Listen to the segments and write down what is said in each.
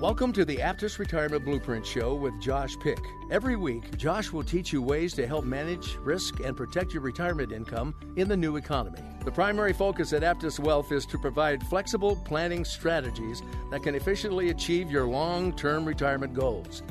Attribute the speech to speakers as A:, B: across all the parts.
A: Welcome to the Aptus Retirement Blueprint Show with Josh Pick. Every week, Josh will teach you ways to help manage, risk, and protect your retirement income in the new economy. The primary focus at Aptus Wealth is to provide flexible planning strategies that can efficiently achieve your long term retirement goals.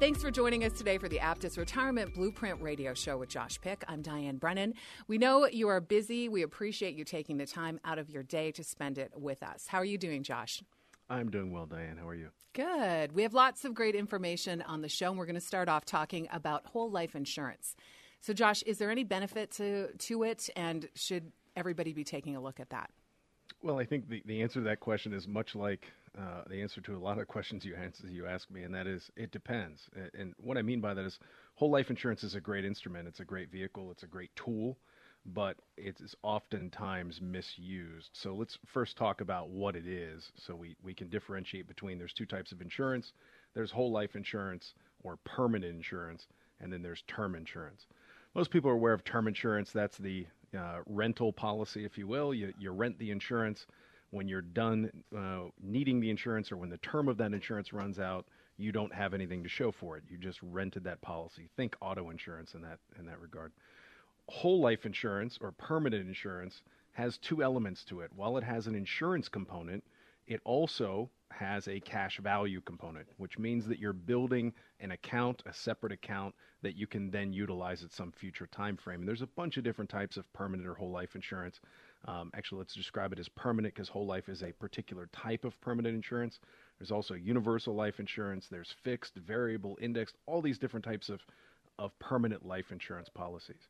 B: Thanks for joining us today for the Aptus Retirement Blueprint Radio Show with Josh Pick. I'm Diane Brennan. We know you are busy. We appreciate you taking the time out of your day to spend it with us. How are you doing, Josh?
C: I'm doing well, Diane. How are you?
B: Good. We have lots of great information on the show, and we're going to start off talking about whole life insurance. So, Josh, is there any benefit to, to it, and should everybody be taking a look at that?
C: Well, I think the, the answer to that question is much like uh, the answer to a lot of questions you answer, you ask me, and that is it depends. And what I mean by that is whole life insurance is a great instrument. It's a great vehicle. It's a great tool, but it is oftentimes misused. So let's first talk about what it is, so we we can differentiate between. There's two types of insurance. There's whole life insurance or permanent insurance, and then there's term insurance. Most people are aware of term insurance. That's the uh, rental policy, if you will. You, you rent the insurance when you're done uh, needing the insurance or when the term of that insurance runs out, you don't have anything to show for it. You just rented that policy. Think auto insurance in that in that regard. Whole life insurance or permanent insurance has two elements to it. While it has an insurance component, it also has a cash value component, which means that you're building an account, a separate account that you can then utilize at some future time frame. And there's a bunch of different types of permanent or whole life insurance. Um, actually, let's describe it as permanent because whole life is a particular type of permanent insurance. There's also universal life insurance. There's fixed, variable, indexed, all these different types of, of permanent life insurance policies.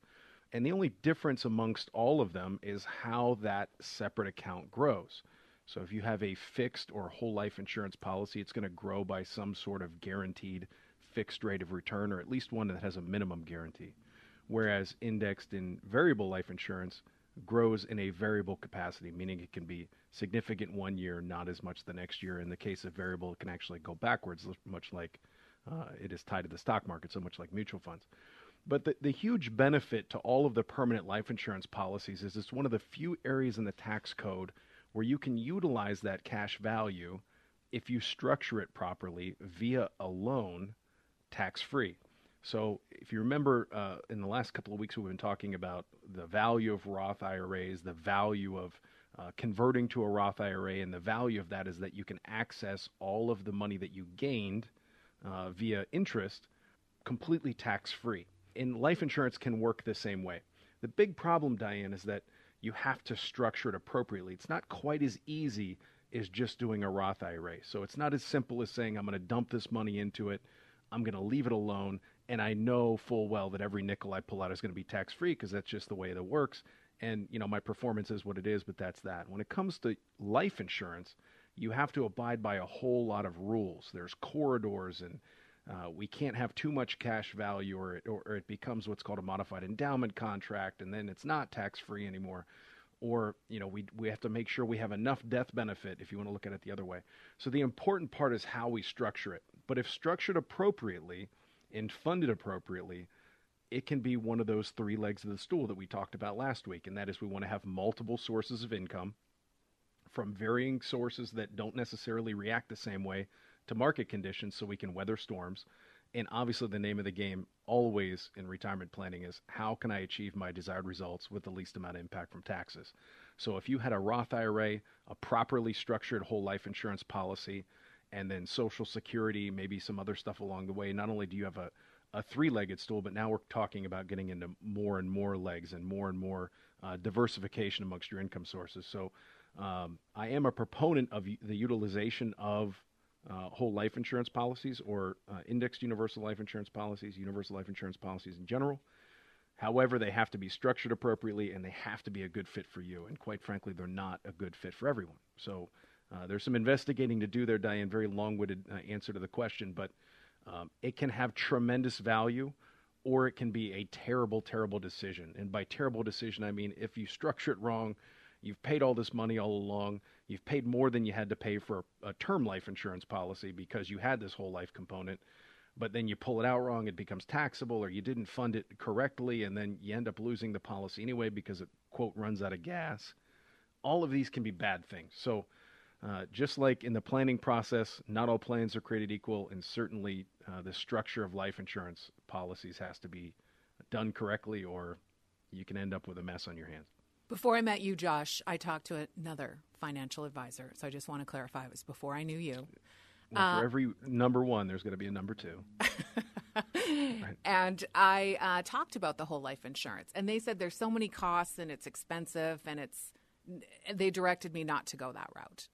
C: And the only difference amongst all of them is how that separate account grows. So if you have a fixed or whole life insurance policy, it's going to grow by some sort of guaranteed fixed rate of return, or at least one that has a minimum guarantee. Whereas indexed in variable life insurance grows in a variable capacity, meaning it can be significant one year, not as much the next year. In the case of variable, it can actually go backwards, much like uh, it is tied to the stock market, so much like mutual funds. But the, the huge benefit to all of the permanent life insurance policies is it's one of the few areas in the tax code where you can utilize that cash value if you structure it properly via a loan tax free. So, if you remember, uh, in the last couple of weeks, we've been talking about the value of Roth IRAs, the value of uh, converting to a Roth IRA, and the value of that is that you can access all of the money that you gained uh, via interest completely tax free. And life insurance can work the same way. The big problem, Diane, is that you have to structure it appropriately. It's not quite as easy as just doing a Roth IRA. So, it's not as simple as saying, I'm going to dump this money into it. I'm going to leave it alone and I know full well that every nickel I pull out is going to be tax free because that's just the way that works. And you know my performance is what it is, but that's that. When it comes to life insurance, you have to abide by a whole lot of rules. There's corridors, and uh, we can't have too much cash value, or it, or, it becomes what's called a modified endowment contract, and then it's not tax free anymore or you know we we have to make sure we have enough death benefit if you want to look at it the other way. So the important part is how we structure it. But if structured appropriately, and funded appropriately, it can be one of those three legs of the stool that we talked about last week. And that is we want to have multiple sources of income from varying sources that don't necessarily react the same way to market conditions so we can weather storms. And obviously, the name of the game always in retirement planning is how can I achieve my desired results with the least amount of impact from taxes. So if you had a Roth IRA, a properly structured whole life insurance policy, and then Social Security, maybe some other stuff along the way, not only do you have a, a three legged stool, but now we're talking about getting into more and more legs and more and more uh, diversification amongst your income sources. So um, I am a proponent of the utilization of uh, whole life insurance policies or uh, indexed universal life insurance policies, universal life insurance policies in general. However, they have to be structured appropriately and they have to be a good fit for you. And quite frankly, they're not a good fit for everyone. So uh, there's some investigating to do there, Diane. Very long winded uh, answer to the question, but um, it can have tremendous value or it can be a terrible, terrible decision. And by terrible decision, I mean if you structure it wrong, you've paid all this money all along, you've paid more than you had to pay for a, term life insurance policy because you had this whole life component but then you pull it out wrong, it becomes taxable, or you didn't fund it correctly, and then you end up losing the policy anyway because it, quote, runs out of gas. All of these can be bad things. So, uh, just like in the planning process, not all plans are created equal, and certainly uh, the structure of life insurance policies has to be done correctly, or you can end up with a mess on your hands.
B: Before I met you, Josh, I talked to another financial advisor. So I just want to clarify it was before I knew you.
C: Well, for uh, every number one, there's going to be a number two.
B: right. And I uh, talked about the whole life insurance, and they said there's so many costs and it's expensive, and it's. They directed me not to go that route.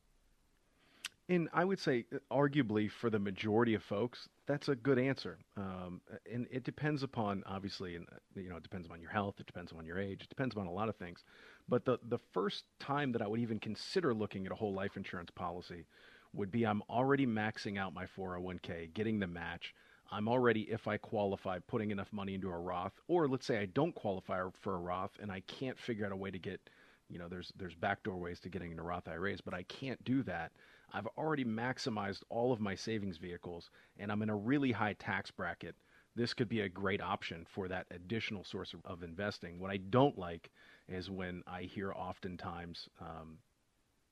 C: And I would say, arguably, for the majority of folks, that's a good answer. Um, and it depends upon, obviously, and uh, you know, it depends upon your health, it depends upon your age, it depends upon a lot of things. But the the first time that I would even consider looking at a whole life insurance policy would be I'm already maxing out my 401k, getting the match. I'm already, if I qualify, putting enough money into a Roth, or let's say I don't qualify for a Roth and I can't figure out a way to get, you know, there's there's backdoor ways to getting into Roth IRAs, but I can't do that. I've already maximized all of my savings vehicles, and I'm in a really high tax bracket. This could be a great option for that additional source of, of investing. What I don't like is when I hear oftentimes um,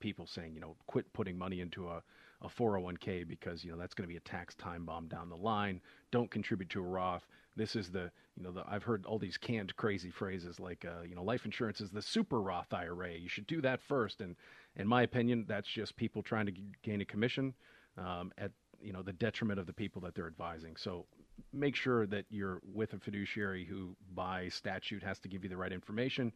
C: people saying, you know, quit putting money into a, a 401k because, you know, that's going to be a tax time bomb down the line. Don't contribute to a Roth. This is the, you know, the, I've heard all these canned crazy phrases like, uh, you know, life insurance is the super Roth IRA. You should do that first. And in my opinion, that's just people trying to g- gain a commission um, at, you know, the detriment of the people that they're advising. So make sure that you're with a fiduciary who, by statute, has to give you the right information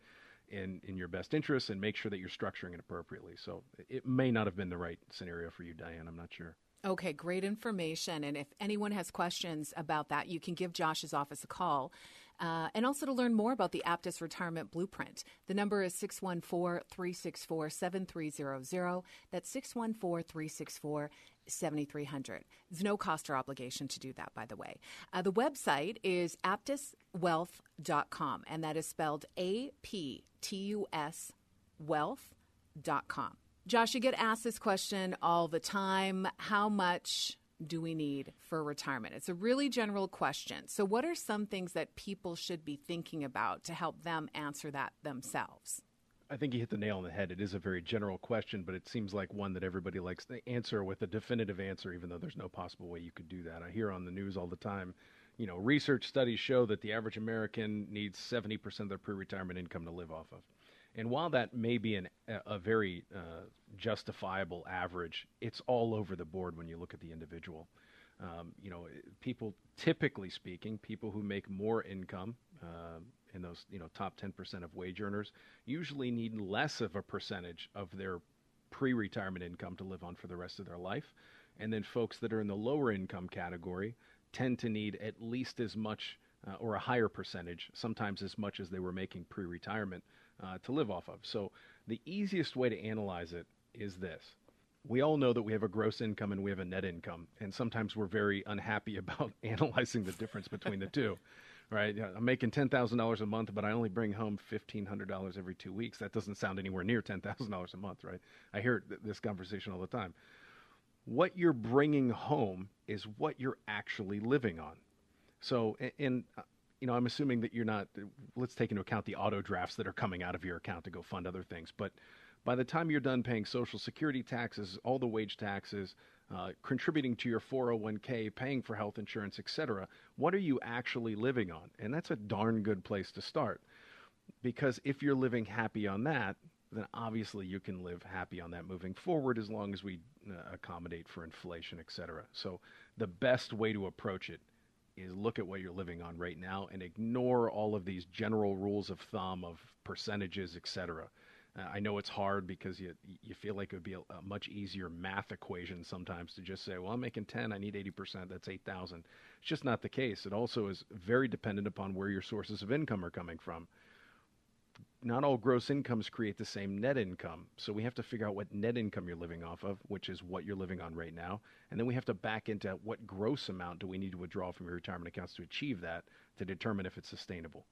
C: in in your best interest and make sure that you're structuring it appropriately. So it may not have been the right scenario for you, Diane. I'm not sure.
B: Okay, great information. And if anyone has questions about that, you can give Josh's office a call. Uh, and also to learn more about the Aptus Retirement Blueprint. The number is 614 364 7300. That's 614 364 7300. There's no cost or obligation to do that, by the way. Uh, the website is aptuswealth.com, and that is spelled A P T U S wealth.com. Josh, you get asked this question all the time How much do we need for retirement? It's a really general question. So, what are some things that people should be thinking about to help them answer that themselves?
C: I think you hit the nail on the head. It is a very general question, but it seems like one that everybody likes to answer with a definitive answer, even though there's no possible way you could do that. I hear on the news all the time, you know, research studies show that the average American needs 70% of their pre retirement income to live off of. And while that may be an, a very uh, justifiable average, it's all over the board when you look at the individual. Um, you know, people, typically speaking, people who make more income, uh, in those you know top 10% of wage earners usually need less of a percentage of their pre-retirement income to live on for the rest of their life and then folks that are in the lower income category tend to need at least as much uh, or a higher percentage sometimes as much as they were making pre-retirement uh, to live off of so the easiest way to analyze it is this we all know that we have a gross income and we have a net income and sometimes we're very unhappy about analyzing the difference between the two right? I'm making ten thousand dollars a month, but I only bring home fifteen hundred dollars every two weeks. That doesn't sound anywhere near ten thousand dollars a month, right? I hear th- this conversation all the time. What you're bringing home is what you're actually living on. So, and, uh, you know, I'm assuming that you're not. Let's take into account the auto drafts that are coming out of your account to go fund other things, but by the time you're done paying Social Security taxes, all the wage taxes, uh, contributing to your 401k, paying for health insurance, etc. What are you actually living on? And that's a darn good place to start. Because if you're living happy on that, then obviously you can live happy on that moving forward as long as we uh, accommodate for inflation, etc. So the best way to approach it is look at what you're living on right now and ignore all of these general rules of thumb of percentages, etc. Uh, I know it's hard because you you feel like it would be a, a, much easier math equation sometimes to just say, well, I'm making 10, I need 80%, that's 8,000. It's just not the case. It also is very dependent upon where your sources of income are coming from not all gross incomes create the same net income. So we have to figure out what net income you're living off of, which is what you're living on right now. And then we have to back into what gross amount do we need to withdraw from your retirement accounts to achieve that to determine if it's sustainable.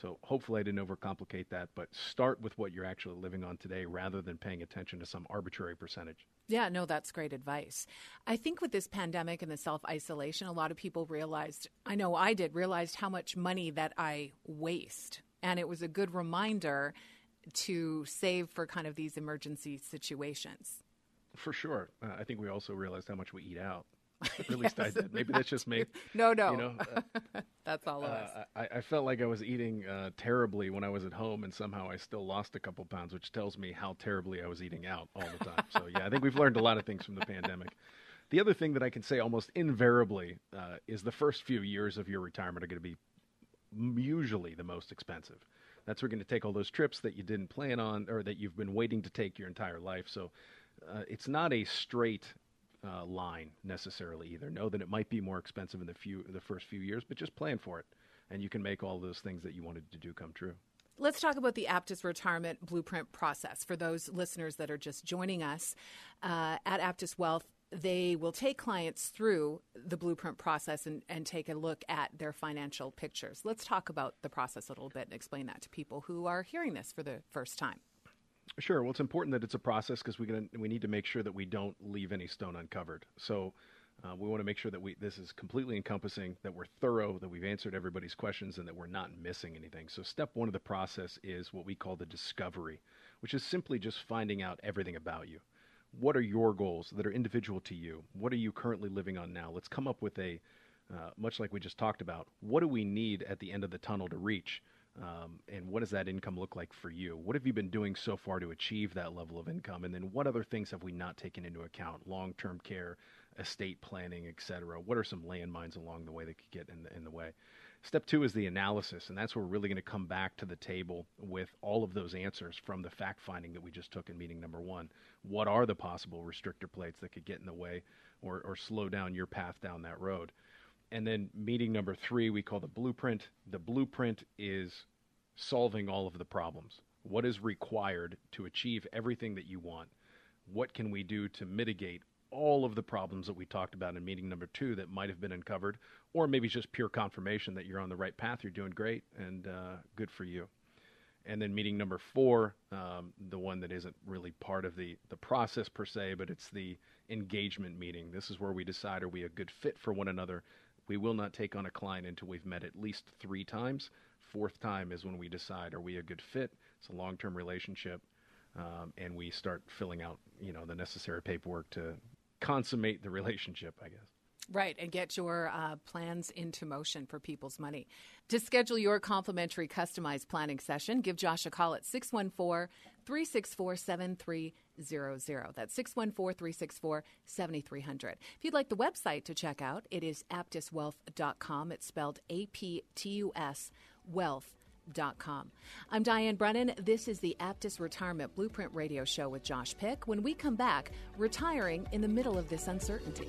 C: So hopefully I didn't overcomplicate that, but start with what you're actually living on today rather than paying attention to some arbitrary percentage.
B: Yeah, no, that's great advice. I think with this pandemic and the self isolation, a lot of people realized, I know I did, realized how much money that I waste and it was a good reminder to save for kind of these emergency situations.
C: For sure. Uh, I think we also realized how much we eat out. At least yes. I did. Maybe that's just me.
B: no, no. You know, uh, that's all of
C: uh,
B: us.
C: I, I, felt like I was eating uh, terribly when I was at home, and somehow I still lost a couple pounds, which tells me how terribly I was eating out all the time. so, yeah, I think we've learned a lot of things from the pandemic. The other thing that I can say almost invariably uh, is the first few years of your retirement are going to be usually the most expensive. That's where you're going to take all those trips that you didn't plan on or that you've been waiting to take your entire life. So uh, it's not a straight uh, line necessarily either. Know that it might be more expensive in the few the first few years, but just plan for it, and you can make all those things that you wanted to do come true.
B: Let's talk about the Aptus retirement blueprint process for those listeners that are just joining us uh, at Aptus Wealth they will take clients through the blueprint process and, and take a look at their financial pictures. Let's talk about the process a little bit and explain that to people who are hearing this for the first time.
C: Sure. Well, it's important that it's a process because we gonna, we need to make sure that we don't leave any stone uncovered. So uh, we want to make sure that we this is completely encompassing, that we're thorough, that we've answered everybody's questions, and that we're not missing anything. So step one of the process is what we call the discovery, which is simply just finding out everything about you what are your goals that are individual to you? What are you currently living on now? Let's come up with a, uh, much like we just talked about, what do we need at the end of the tunnel to reach? Um, and what does that income look like for you? What have you been doing so far to achieve that level of income? And then what other things have we not taken into account? Long term care, estate planning, et cetera. What are some landmines along the way that could get in the, in the way? Step two is the analysis, and that's where we're really going to come back to the table with all of those answers from the fact finding that we just took in meeting number one. What are the possible restrictor plates that could get in the way or, or slow down your path down that road? And then meeting number three, we call the blueprint. The blueprint is solving all of the problems. What is required to achieve everything that you want? What can we do to mitigate all of the problems that we talked about in meeting number two that might have been uncovered, or maybe just pure confirmation that you're on the right path, you're doing great, and uh, good for you. And then meeting number four, um, the one that isn't really part of the, the process per se, but it's the engagement meeting. This is where we decide are we a good fit for one another. We will not take on a client until we've met at least three times. Fourth time is when we decide are we a good fit. It's a long term relationship, um, and we start filling out you know the necessary paperwork to consummate the relationship, I guess.
B: Right, and get your uh, plans into motion for people's money. To schedule your complimentary customized planning session, give Josh a call at 614 364 7300. That's 614 364 7300. If you'd like the website to check out, it is aptuswealth.com. It's spelled A P T U S wealth I'm Diane Brennan. This is the Aptus Retirement Blueprint Radio Show with Josh Pick. When we come back, retiring in the middle of this uncertainty.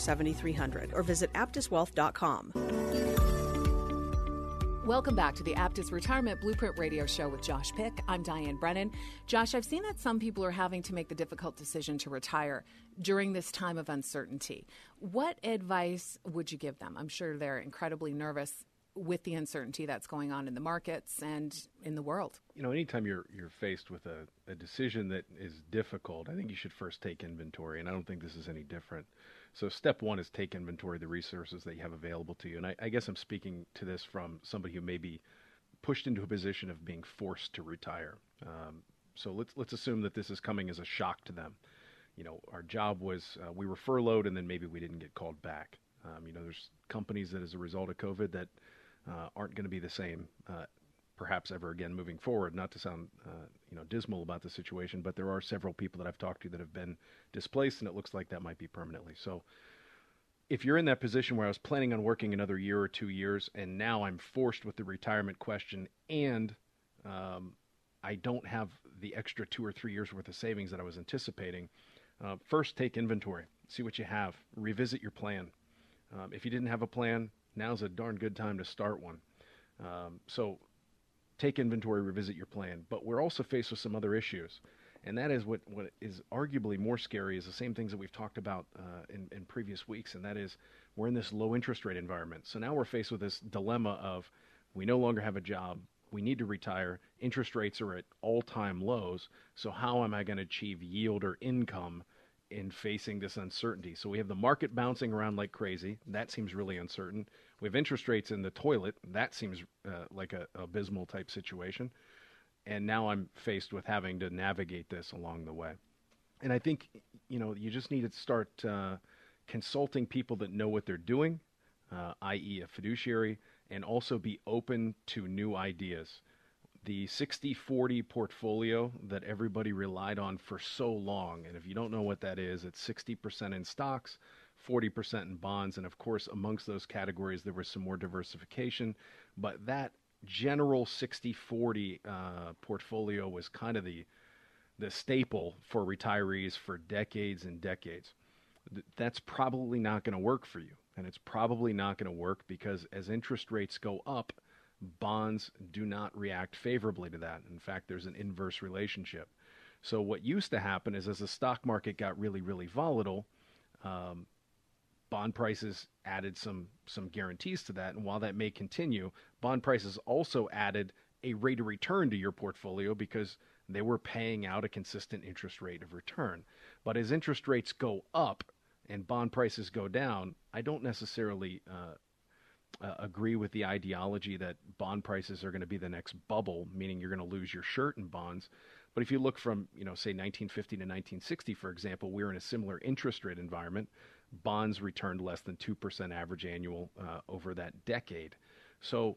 D: 7300 or visit aptuswealth.com.
B: Welcome back to the Aptus Retirement Blueprint Radio Show with Josh Pick. I'm Diane Brennan. Josh, I've seen that some people are having to make the difficult decision to retire during this time of uncertainty. What advice would you give them? I'm sure they're incredibly nervous with the uncertainty that's going on in the markets and in the world.
C: You know, anytime you're you're faced with a, a decision that is difficult, I think you should first take inventory, and I don't think this is any different. So step one is take inventory of the resources that you have available to you. And I, I guess I'm speaking to this from somebody who may be pushed into a position of being forced to retire. Um, so let's let's assume that this is coming as a shock to them. You know, our job was uh, we were furloughed and then maybe we didn't get called back. Um, you know, there's companies that as a result of COVID that uh, aren't going to be the same uh, perhaps ever again moving forward. Not to sound uh, you know dismal about the situation, but there are several people that I've talked to that have been displaced, and it looks like that might be permanently. So if you're in that position where I was planning on working another year or two years, and now I'm forced with the retirement question, and um, I don't have the extra two or three years worth of savings that I was anticipating, uh, first take inventory, see what you have, revisit your plan. Um, if you didn't have a plan, now's a darn good time to start one. Um, so take inventory, revisit your plan. But we're also faced with some other issues. And that is what, what is arguably more scary is the same things that we've talked about uh, in, in previous weeks. And that is we're in this low interest rate environment. So now we're faced with this dilemma of we no longer have a job. We need to retire. Interest rates are at all time lows. So, how am I going to achieve yield or income in facing this uncertainty? So, we have the market bouncing around like crazy. That seems really uncertain. We have interest rates in the toilet. That seems uh, like a abysmal type situation. And now I'm faced with having to navigate this along the way. And I think, you know, you just need to start uh, consulting people that know what they're doing, uh, i.e., a fiduciary, and also be open to new ideas. The 60 40 portfolio that everybody relied on for so long, and if you don't know what that is, it's 60% in stocks, 40% in bonds. And of course, amongst those categories, there was some more diversification. But that general 60 40 uh, portfolio was kind of the, the staple for retirees for decades and decades. That's probably not going to work for you. And it's probably not going to work because as interest rates go up, bonds do not react favorably to that. In fact, there's an inverse relationship. So, what used to happen is as the stock market got really, really volatile, um, bond prices added some some guarantees to that and while that may continue bond prices also added a rate of return to your portfolio because they were paying out a consistent interest rate of return but as interest rates go up and bond prices go down i don't necessarily uh, uh, agree with the ideology that bond prices are going to be the next bubble meaning you're going to lose your shirt in bonds but if you look from, you know, say 1950 to 1960, for example, we are in a similar interest rate environment bonds returned less than 2% average annual uh, over that decade. So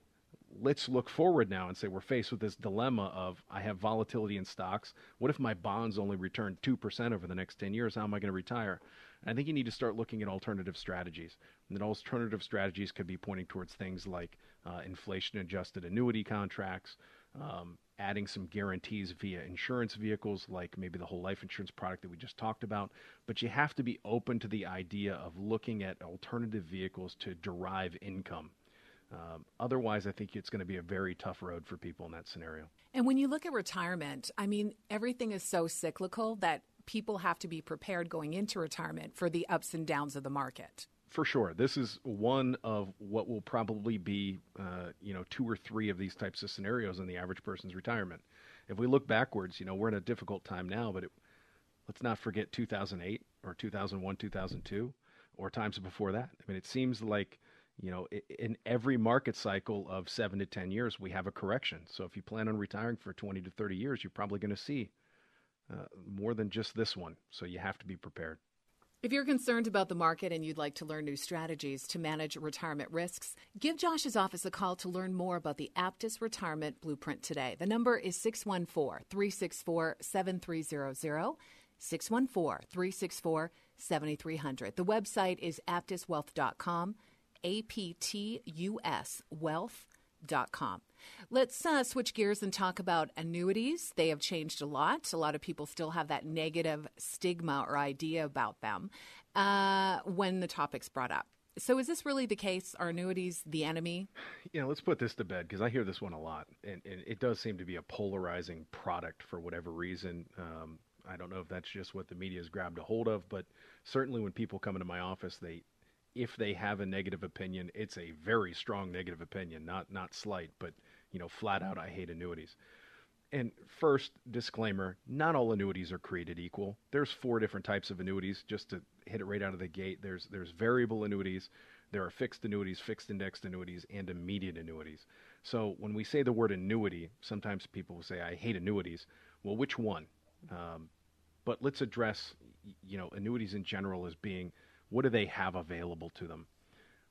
C: let's look forward now and say we're faced with this dilemma of I have volatility in stocks. What if my bonds only return 2% over the next 10 years? How am I going to retire? I think you need to start looking at alternative strategies. And alternative strategies could be pointing towards things like uh, inflation adjusted annuity contracts, um, adding some guarantees via insurance vehicles, like maybe the whole life insurance product that we just talked about. But you have to be open to the idea of looking at alternative vehicles to derive income. Um, otherwise, I think it's going to be a very tough road for people in that scenario.
B: And when you look at retirement, I mean, everything is so cyclical that people have to be prepared going into retirement for the ups and downs of the market
C: for sure. This is one of what will probably be, uh, you know, two or three of these types of scenarios in the average person's retirement. If we look backwards, you know, we're in a difficult time now, but it, let's not forget 2008 or 2001, 2002, or times before that. I mean, it seems like, you know, in every market cycle of seven to 10 years, we have a correction. So if you plan on retiring for 20 to 30 years, you're probably going to see uh, more than just this one. So you have to be prepared.
B: If you're concerned about the market and you'd like to learn new strategies to manage retirement risks, give Josh's office a call to learn more about the Aptus Retirement Blueprint today. The number is 614 364 7300. 614 364 7300. The website is aptuswealth.com, A P T U S wealth.com. Let's uh, switch gears and talk about annuities. They have changed a lot. A lot of people still have that negative stigma or idea about them uh, when the topic's brought up. So is this really the case? Are annuities the enemy?
C: You know, let's put this to bed because I hear this one a lot, and, and, it does seem to be a polarizing product for whatever reason. Um, I don't know if that's just what the media has grabbed a hold of, but certainly when people come into my office, they, if they have a negative opinion, it's a very strong negative opinion, not not slight, but you know, flat out, I hate annuities. And first disclaimer: not all annuities are created equal. There's four different types of annuities. Just to hit it right out of the gate, there's there's variable annuities, there are fixed annuities, fixed indexed annuities, and immediate annuities. So when we say the word annuity, sometimes people will say, "I hate annuities." Well, which one? Um, but let's address, you know, annuities in general as being what do they have available to them?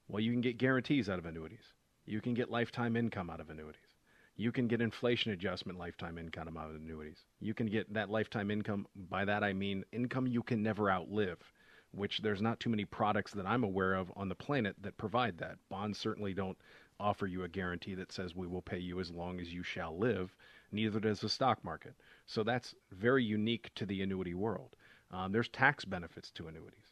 C: Well, you can get guarantees out of annuities. You can get lifetime income out of annuities. You can get inflation adjustment lifetime income out of annuities. You can get that lifetime income. By that I mean income you can never outlive, which there's not too many products that I'm aware of on the planet that provide that. Bonds certainly don't offer you a guarantee that says we will pay you as long as you shall live. Neither does the stock market. So that's very unique to the annuity world. Um, there's tax benefits to annuities.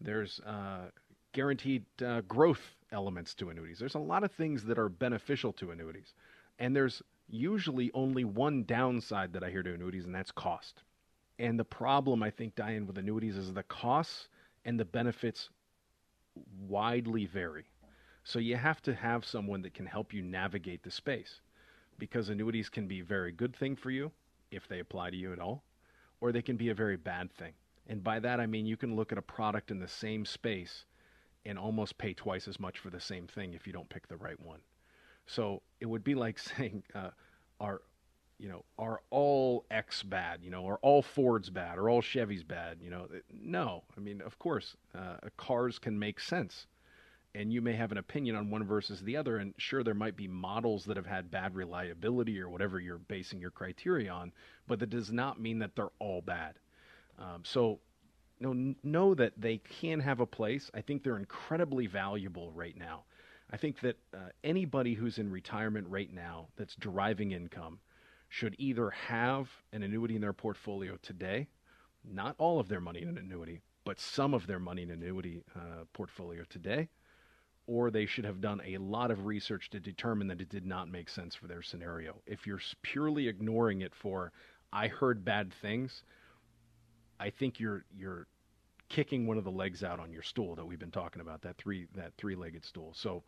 C: There's uh, guaranteed uh, growth elements to annuities. There's a lot of things that are beneficial to annuities. And there's usually only one downside that I hear to annuities, and that's cost. And the problem, I think, Diane, with annuities is the costs and the benefits widely vary. So you have to have someone that can help you navigate the space because annuities can be a very good thing for you if they apply to you at all, or they can be a very bad thing. And by that I mean you can look at a product in the same space and almost pay twice as much for the same thing if you don't pick the right one. So it would be like saying, uh, are you know, are all X bad? You know, are all Fords bad? Or all Chevys bad? You know, no. I mean, of course, uh, cars can make sense, and you may have an opinion on one versus the other. And sure, there might be models that have had bad reliability or whatever you're basing your criteria on, but that does not mean that they're all bad. Um, so know, know that they can have a place. I think they're incredibly valuable right now. I think that uh, anybody who's in retirement right now that's deriving income should either have an annuity in their portfolio today, not all of their money in an annuity, but some of their money in an annuity uh, portfolio today, or they should have done a lot of research to determine that it did not make sense for their scenario. If you're purely ignoring it for, I heard bad things, I think you're you're kicking one of the legs out on your stool that we've been talking about that three that three-legged stool. So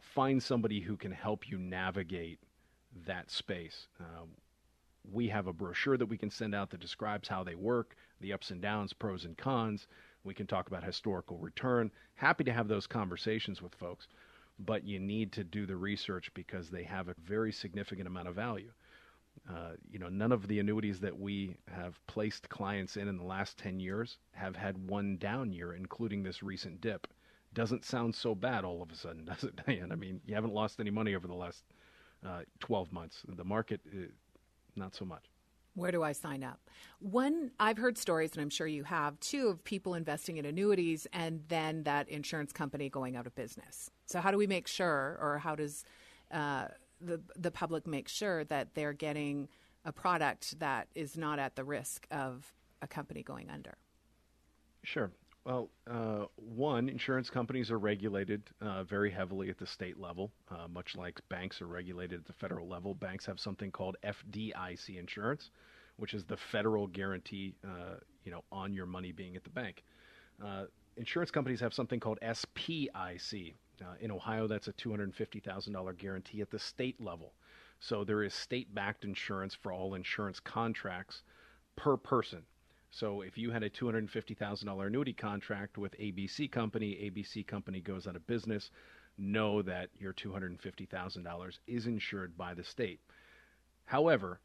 C: find somebody who can help you navigate that space. Uh, we have a brochure that we can send out that describes how they work, the ups and downs, pros and cons. We can talk about historical return. Happy to have those conversations with folks, but you need to do the research because they have a very significant amount of value. Uh, you know, none of the annuities that we have placed clients in in the last 10 years have had one down year, including this recent dip. Doesn't sound so bad all of a sudden, does it, Diane? I mean, you haven't lost any money over the last uh, 12 months. The market, uh, not so much.
B: Where do I sign up? One, I've heard stories, and I'm sure you have too, of people investing in annuities and then that insurance company going out of business. So, how do we make sure, or how does uh, the the public make sure that they're getting a product that is not at the risk of a company going under?
C: Sure. Well, uh, one, insurance companies are regulated uh, very heavily at the state level, uh, much like banks are regulated at the federal level. Banks have something called FDIC insurance, which is the federal guarantee, uh, you know, on your money being at the bank. Uh, insurance companies have something called SPIC, uh, in Ohio, that's a $250,000 guarantee at the state level. So there is state backed insurance for all insurance contracts per person. So if you had a $250,000 annuity contract with ABC Company, ABC Company goes out of business, know that your $250,000 is insured by the state. However,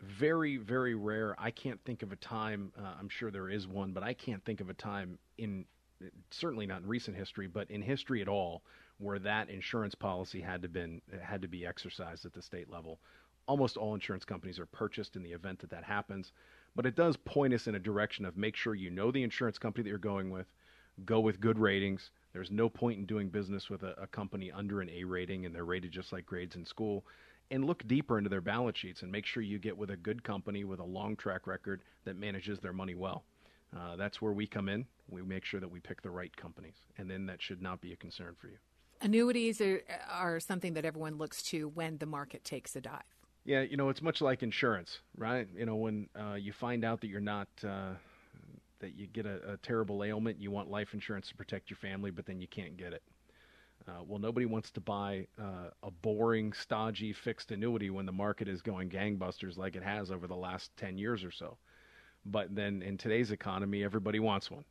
C: very, very rare. I can't think of a time, uh, I'm sure there is one, but I can't think of a time in certainly not in recent history, but in history at all, where that insurance policy had to been had to be exercised at the state level. Almost all insurance companies are purchased in the event that that happens, but it does point us in a direction of make sure you know the insurance company that you're going with, go with good ratings. There's no point in doing business with a, a company under an A rating and they're rated just like grades in school. And look deeper into their balance sheets and make sure you get with a good company with a long track record that manages their money well. Uh, that's where we come in. We make sure that we pick the right companies, and then that should not be a concern for you.
B: Annuities are, are something that everyone looks to when the market takes a dive.
C: Yeah, you know, it's much like insurance, right? You know, when uh, you find out that you're not, uh, that you get a, a, terrible ailment, you want life insurance to protect your family, but then you can't get it. Uh, well, nobody wants to buy uh, a boring, stodgy fixed annuity when the market is going gangbusters like it has over the last 10 years or so. But then in today's economy, everybody wants one.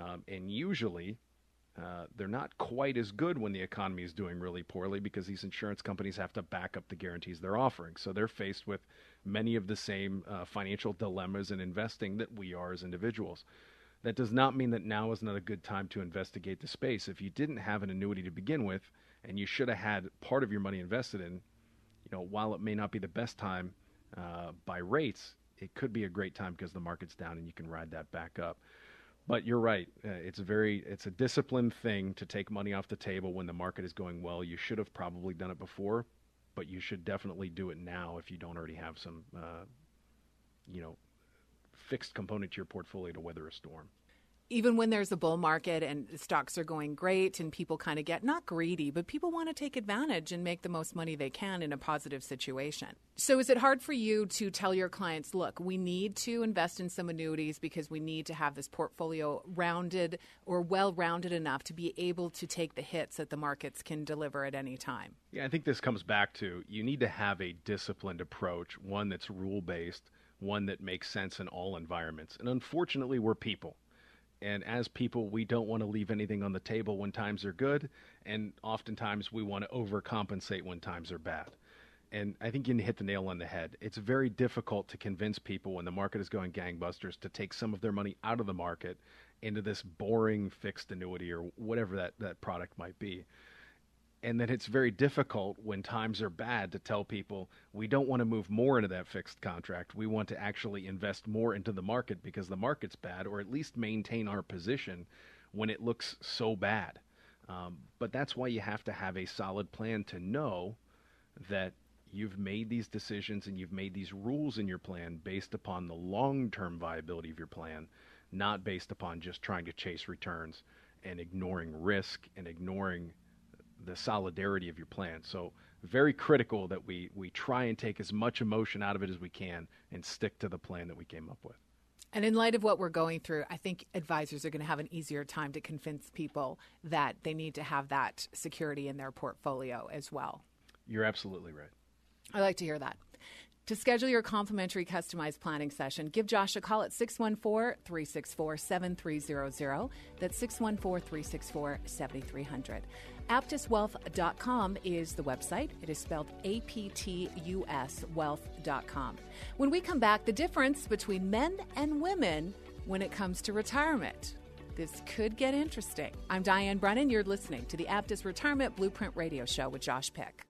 C: Um, and usually, uh, they're not quite as good when the economy is doing really poorly because these insurance companies have to back up the guarantees they're offering. So they're faced with many of the same uh, financial dilemmas in investing that we are as individuals. That does not mean that now is not a good time to investigate the space. If you didn't have an annuity to begin with and you should have had part of your money invested in, you know, while it may not be the best time uh, by rates, it could be a great time because the market's down and you can ride that back up. But you're right. Uh, it's very it's a disciplined thing to take money off the table when the market is going well. You should have probably done it before, but you should definitely do it now if you don't already have some, uh, you know, fixed component to your portfolio to weather a storm
B: even when there's a bull market and stocks are going great and people kind of get not greedy, but people want to take advantage and make the most money they can in a positive situation. So, is it hard for you to tell your clients, look, we need to invest in some annuities because we need to have this portfolio rounded or well rounded enough to be able to take the hits that the markets can deliver at any time?
C: Yeah, I think this comes back to you need to have a disciplined approach, one that's rule based, one that makes sense in all environments. And unfortunately, we're people and as people, we don't want to leave anything on the table when times are good, and oftentimes we want to overcompensate when times are bad. And I think you hit the nail on the head. It's very difficult to convince people when the market is going gangbusters to take some of their money out of the market into this boring fixed annuity or whatever that, that product might be and that it's very difficult when times are bad to tell people we don't want to move more into that fixed contract. We want to actually invest more into the market because the market's bad, or at least maintain our position when it looks so bad. Um, but that's why you have to have a solid plan to know that you've made these decisions and you've made these rules in your plan based upon the long term viability of your plan, not based upon just trying to chase returns and ignoring risk and ignoring the solidarity of your plan. So very critical that we we try and take as much emotion out of it as we can and stick to the plan that we came up with.
B: And in light of what we're going through, I think advisors are going to have an easier time to convince people that they need to have that security in their portfolio as well.
C: You're absolutely right.
B: I like to hear that. To schedule your complimentary customized planning session, give Josh a call at 614 364 7300. That's 614 364 7300. AptusWealth.com is the website. It is spelled A P T U S wealth.com. When we come back, the difference between men and women when it comes to retirement. This could get interesting. I'm Diane Brennan. You're listening to the Aptus Retirement Blueprint Radio Show with Josh Pick.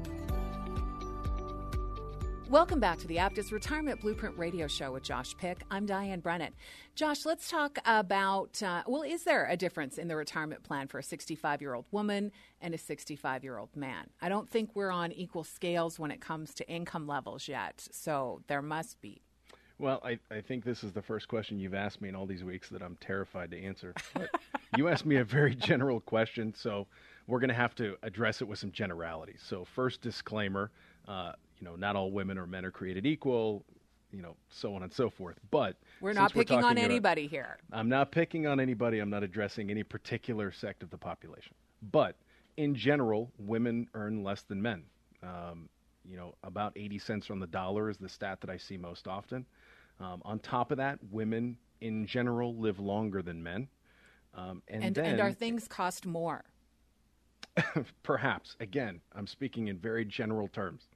B: Welcome back to the Aptus Retirement Blueprint Radio Show with Josh Pick. I'm Diane Brennan. Josh, let's talk about uh, well, is there a difference in the retirement plan for a 65 year old woman and a 65 year old man? I don't think we're on equal scales when it comes to income levels yet, so there must be.
C: Well, I, I think this is the first question you've asked me in all these weeks that I'm terrified to answer. But you asked me a very general question, so we're going to have to address it with some generalities. So, first disclaimer uh, you know, not all women or men are created equal, you know, so on and so forth. But
B: we're not picking we're on anybody
C: about,
B: here.
C: I'm not picking on anybody. I'm not addressing any particular sect of the population. But in general, women earn less than men. Um, you know, about 80 cents on the dollar is the stat that I see most often. Um, on top of that, women in general live longer than men. Um, and,
B: and,
C: then,
B: and our things cost more.
C: perhaps. Again, I'm speaking in very general terms.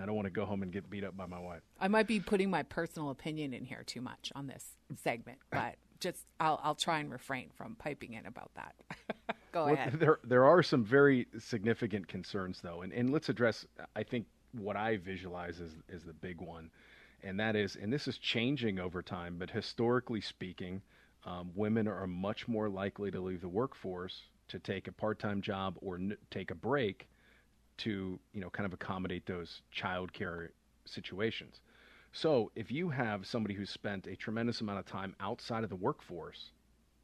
C: I don't want to go home and get beat up by my wife.
B: I might be putting my personal opinion in here too much on this segment, but just I'll, I'll try and refrain from piping in about that. go well, ahead.
C: There there are some very significant concerns though, and and let's address. I think what I visualize is is the big one, and that is, and this is changing over time, but historically speaking, um, women are much more likely to leave the workforce to take a part-time job or n- take a break to you know kind of accommodate those childcare situations. So if you have somebody who's spent a tremendous amount of time outside of the workforce,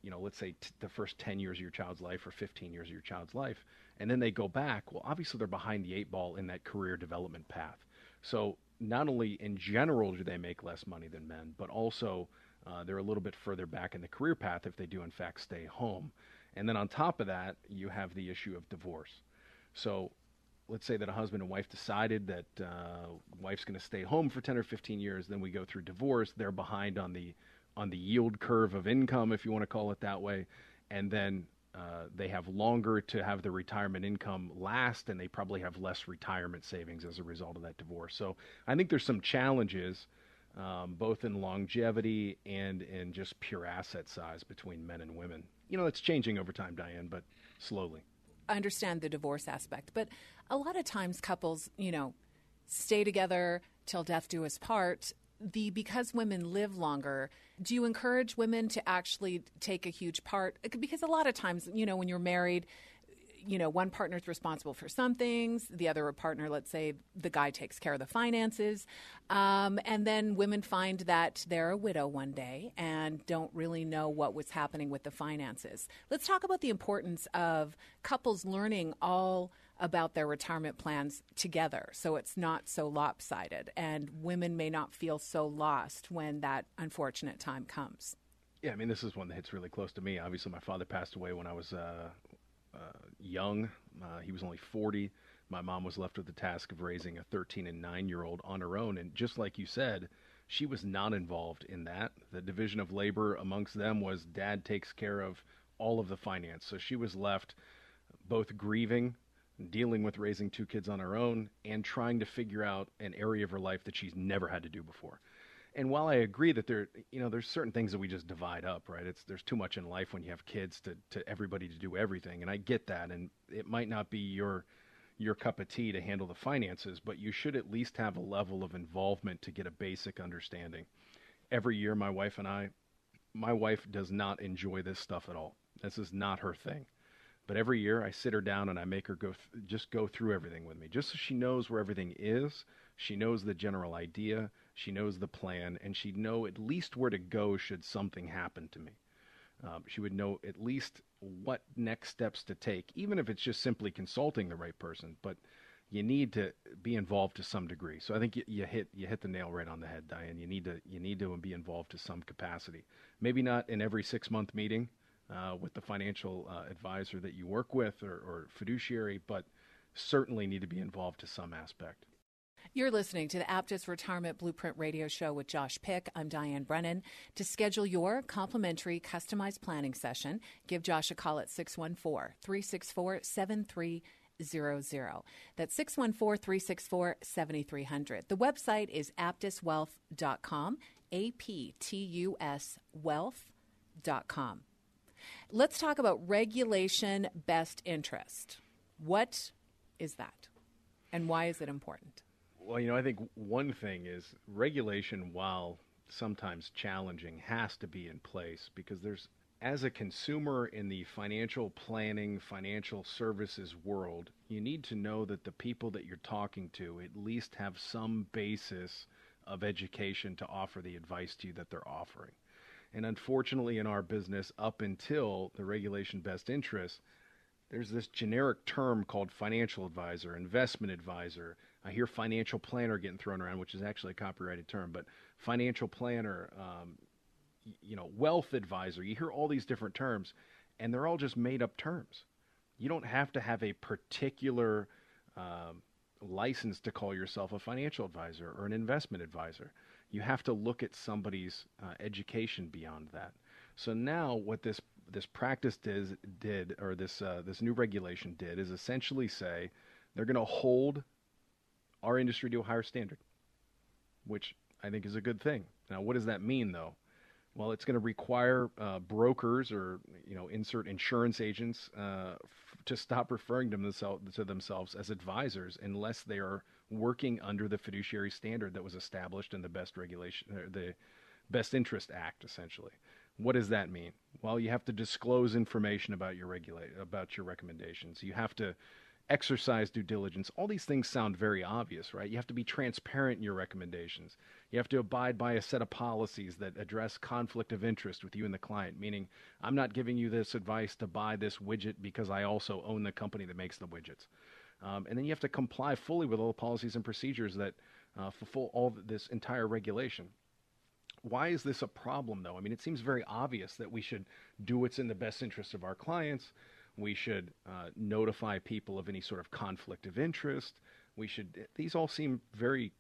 C: you know, let's say t- the first 10 years of your child's life or 15 years of your child's life, and then they go back, well, obviously they're behind the eight ball in that career development path. So not only in general do they make less money than men, but also uh, they're a little bit further back in the career path if they do in fact stay home. And then on top of that, you have the issue of divorce. So let's say that a husband and wife decided that uh, wife's going to stay home for 10 or 15 years, then we go through divorce. They're behind on the on the yield curve of income, if you want to call it that way, and then uh, they have longer to have the retirement income last, and they probably have less retirement savings as a result of that divorce. So I think there's some challenges, um, both in longevity and in just pure asset size between men and women. You know, it's changing over time, Diane, but slowly I
B: understand the divorce aspect, but a lot of times couples, you know, stay together till death do us part. The because women live longer, do you encourage women to actually take a huge part? Because a lot of times, you know, when you're married, you know, one partner is responsible for some things, the other partner, let's say the guy takes care of the finances. Um, and then women find that they're a widow one day and don't really know what was happening with the finances. Let's talk about the importance of couples learning all about their retirement plans together so it's not so lopsided and women may not feel so lost when that unfortunate time comes.
C: Yeah, I mean, this is one that hits really close to me. Obviously, my father passed away when I was uh, uh, young. Uh, he was only 40. My mom was left with the task of raising a 13 and 9 year old on her own. And just like you said, she was not involved in that. The division of labor amongst them was dad takes care of all of the finance. So she was left both grieving, dealing with raising two kids on her own, and trying to figure out an area of her life that she's never had to do before and while I agree that there, you know, there's certain things that we just divide up, right? It's there's too much in life when you have kids to to everybody to do everything, and I get that, and it might not be your your cup of tea to handle the finances, but you should at least have a level of involvement to get a basic understanding. Every year, my wife and I, my wife does not enjoy this stuff at all. This is not her thing. But every year, I sit her down and I make her go th- just go through everything with me, just so she knows where everything is. She knows the general idea she knows the plan, and she'd know at least where to go should something happen to me. Um, she would know at least what next steps to take, even if it's just simply consulting the right person. But you need to be involved to some degree. So I think you, you, hit you hit the nail right on the head, Diane. You need to you need to be involved to some capacity. Maybe not in every six month meeting uh, with the financial uh, advisor that you work with or, or fiduciary, but certainly need to be involved to some aspect.
B: You're listening to the Aptus Retirement Blueprint Radio Show with Josh Pick. I'm Diane Brennan. To schedule your complimentary customized planning session, give Josh a call at 614 364 7300. That's 614 364 7300. The website is aptuswealth.com, A P T U S wealth.com. Let's talk about regulation best interest. What is that? And why is it important?
C: Well, you know, I think one thing is regulation, while sometimes challenging, has to be in place because there's, as a consumer in the financial planning, financial services world, you need to know that the people that you're talking to at least have some basis of education to offer the advice to you that they're offering. And unfortunately, in our business, up until the regulation best interest, there's this generic term called financial advisor, investment advisor, I hear financial planner getting thrown around, which is actually a copyrighted term, but financial planner, um, you know, wealth advisor. You hear all these different terms, and they're all just made up terms. You don't have to have a particular um, license to call yourself a financial advisor or an investment advisor. You have to look at somebody's uh, education beyond that. So now, what this this practice did, did or this uh, this new regulation did, is essentially say they're going to hold our industry to a higher standard, which I think is a good thing. Now, what does that mean, though? Well, it's going to require uh, brokers or you know insert insurance agents uh, f- to stop referring to to themselves as advisors unless they are working under the fiduciary standard that was established in the best regulation the best interest act essentially what does that mean well you have to disclose information about your regulate about your recommendations you have to exercise due diligence. All these things sound very obvious, right? You have to be transparent in your recommendations. You have to abide by a set of policies that address conflict of interest with you and the client, meaning I'm not giving you this advice to buy this widget because I also own the company that makes the widgets. Um, and then you have to comply fully with all the policies and procedures that uh, fulfill all this entire regulation. Why is this a problem, though? I mean, it seems very obvious that we should do what's in the best interest of our clients we should uh, notify people of any sort of conflict of interest. We should. These all seem very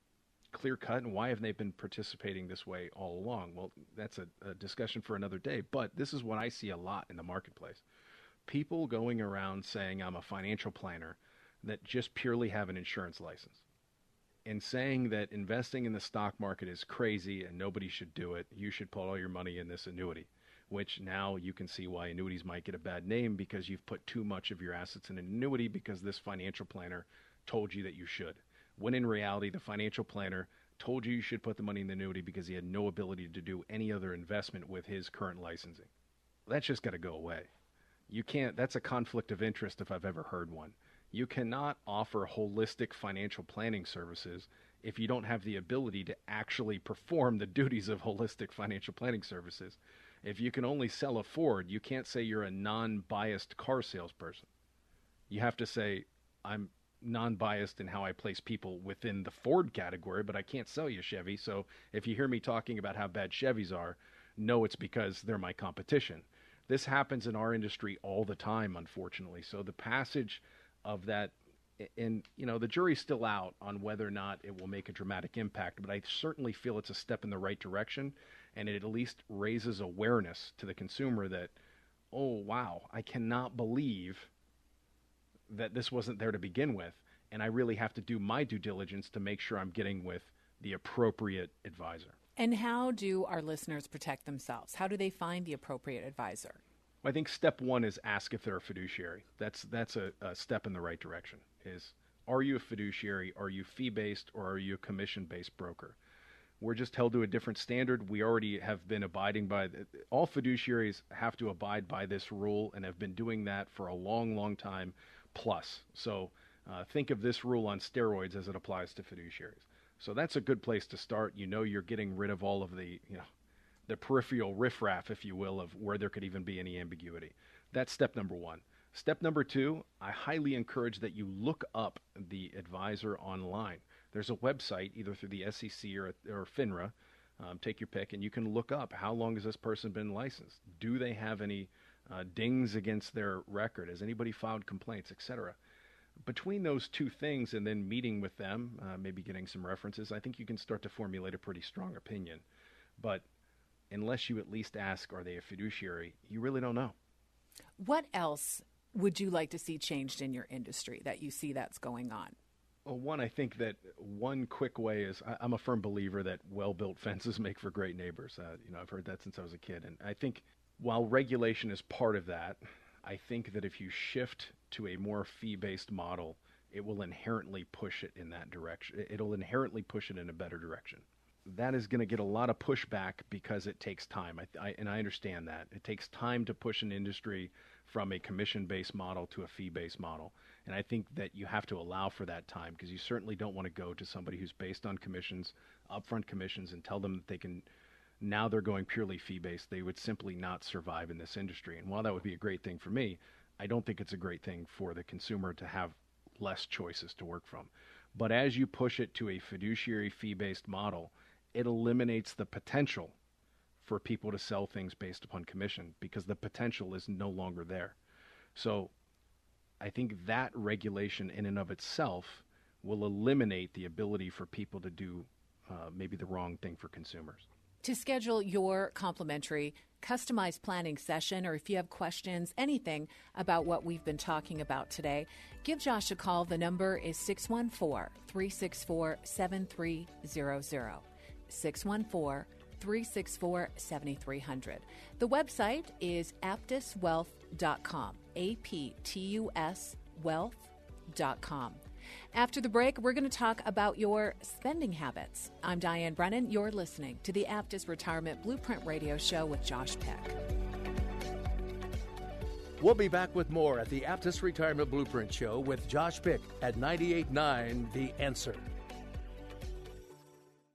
C: clear cut. And why have they been participating this way all along? Well, that's a, a discussion for another day. But this is what I see a lot in the marketplace: people going around saying, "I'm a financial planner," that just purely have an insurance license and saying that investing in the stock market is crazy and nobody should do it. You should put all your money in this annuity which now you can see why annuities might get a bad name because you've put too much of your assets in an annuity because this financial planner told you that you should. When in reality, the financial planner told you you should put the money in the annuity because he had no ability to do any other investment with his current licensing. That's just got to go away. You can't, that's a conflict of interest if I've ever heard one. You cannot offer holistic financial planning services if you don't have the ability to actually perform the duties of holistic financial planning services. If you can only sell a Ford, you can't say you're a non biased car salesperson. You have to say, I'm non biased in how I place people within the Ford category, but I can't sell you Chevy. So if you hear me talking about how bad Chevys are, know it's because they're my competition. This happens in our industry all the time, unfortunately. So the passage of that and you know the jury's still out on whether or not it will make a dramatic impact but i certainly feel it's a step in the right direction and it at least raises awareness to the consumer that, oh, wow, I cannot believe that this wasn't there to begin with. And I really have to do my due diligence to make sure I'm getting with the appropriate advisor.
B: And how do our listeners protect themselves? How do they find the appropriate advisor?
C: I think step one is ask if they're a fiduciary. That's that's a, a step in the right direction. Is are you a fiduciary? Are you fee based or are you a commission based broker? We're just held to a different standard. We already have been abiding by the, all fiduciaries have to abide by this rule and have been doing that for a long, long time plus. So uh, think of this rule on steroids as it applies to fiduciaries. So that's a good place to start. You know, you're getting rid of all of the, you know, the peripheral riffraff, if you will, of where there could even be any ambiguity. That's step number one. Step number two, I highly encourage that you look up the advisor online. There's a website either through the SEC or, or FINRA, um, take your pick, and you can look up how long has this person been licensed? Do they have any uh, dings against their record? Has anybody filed complaints, etc.? Between those two things and then meeting with them, uh, maybe getting some references, I think you can start to formulate a pretty strong opinion. But unless you at least ask, are they a fiduciary, you really don't know.
B: What else would you like to see changed in your industry that you see that's going on?
C: Well, one, I think that one quick way is I, am a firm believer that well-built fences make for great neighbors. Uh, you know, I've heard that since I was a kid, and I think while regulation is part of that, I think that if you shift to a more fee-based model, it will inherently push it in that direction. It'll inherently push it in a better direction. That is going to get a lot of pushback because it takes time, I, I, and I understand that it takes time to push an industry from a commission-based model to a fee-based model. And I think that you have to allow for that time because you certainly don't want to go to somebody who's based on commissions, upfront commissions, and tell them that they can. Now they're going purely fee based. They would simply not survive in this industry. And while that would be a great thing for me, I don't think it's a great thing for the consumer to have less choices to work from. But as you push it to a fiduciary fee based model, it eliminates the potential for people to sell things based upon commission because the potential is no longer there. So I think that regulation in and of itself will eliminate the ability for people to do uh, maybe the wrong thing for consumers.
B: To schedule your complimentary customized planning session, or if you have questions, anything about what we've been talking about today, give Josh a call. The number is 614 364 7300. 614 364 7300. The website is aptuswealth.com. aptuswealth.com. After the break, we're going to talk about your spending habits. I'm Diane Brennan. You're listening to the Aptus Retirement Blueprint Radio Show with Josh Pick.
A: We'll be back with more at the Aptus Retirement Blueprint Show with Josh Pick at 98.9 The Answer.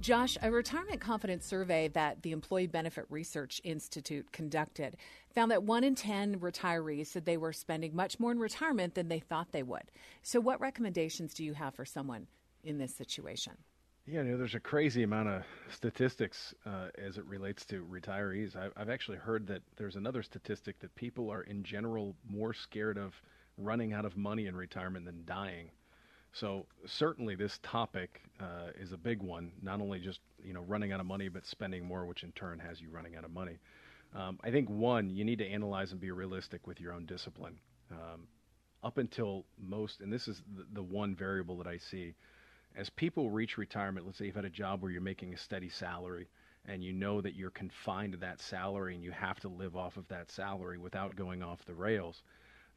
B: Josh, a retirement confidence survey that the Employee Benefit Research Institute conducted found that one in 10 retirees said they were spending much more in retirement than they thought they would. So, what recommendations do you have for someone in this situation?
C: Yeah, you know, there's a crazy amount of statistics uh, as it relates to retirees. I've, I've actually heard that there's another statistic that people are, in general, more scared of running out of money in retirement than dying. So certainly this topic uh, is a big one. Not only just you know running out of money, but spending more, which in turn has you running out of money. Um, I think one, you need to analyze and be realistic with your own discipline. Um, up until most, and this is the, the one variable that I see, as people reach retirement. Let's say you've had a job where you're making a steady salary, and you know that you're confined to that salary, and you have to live off of that salary without going off the rails.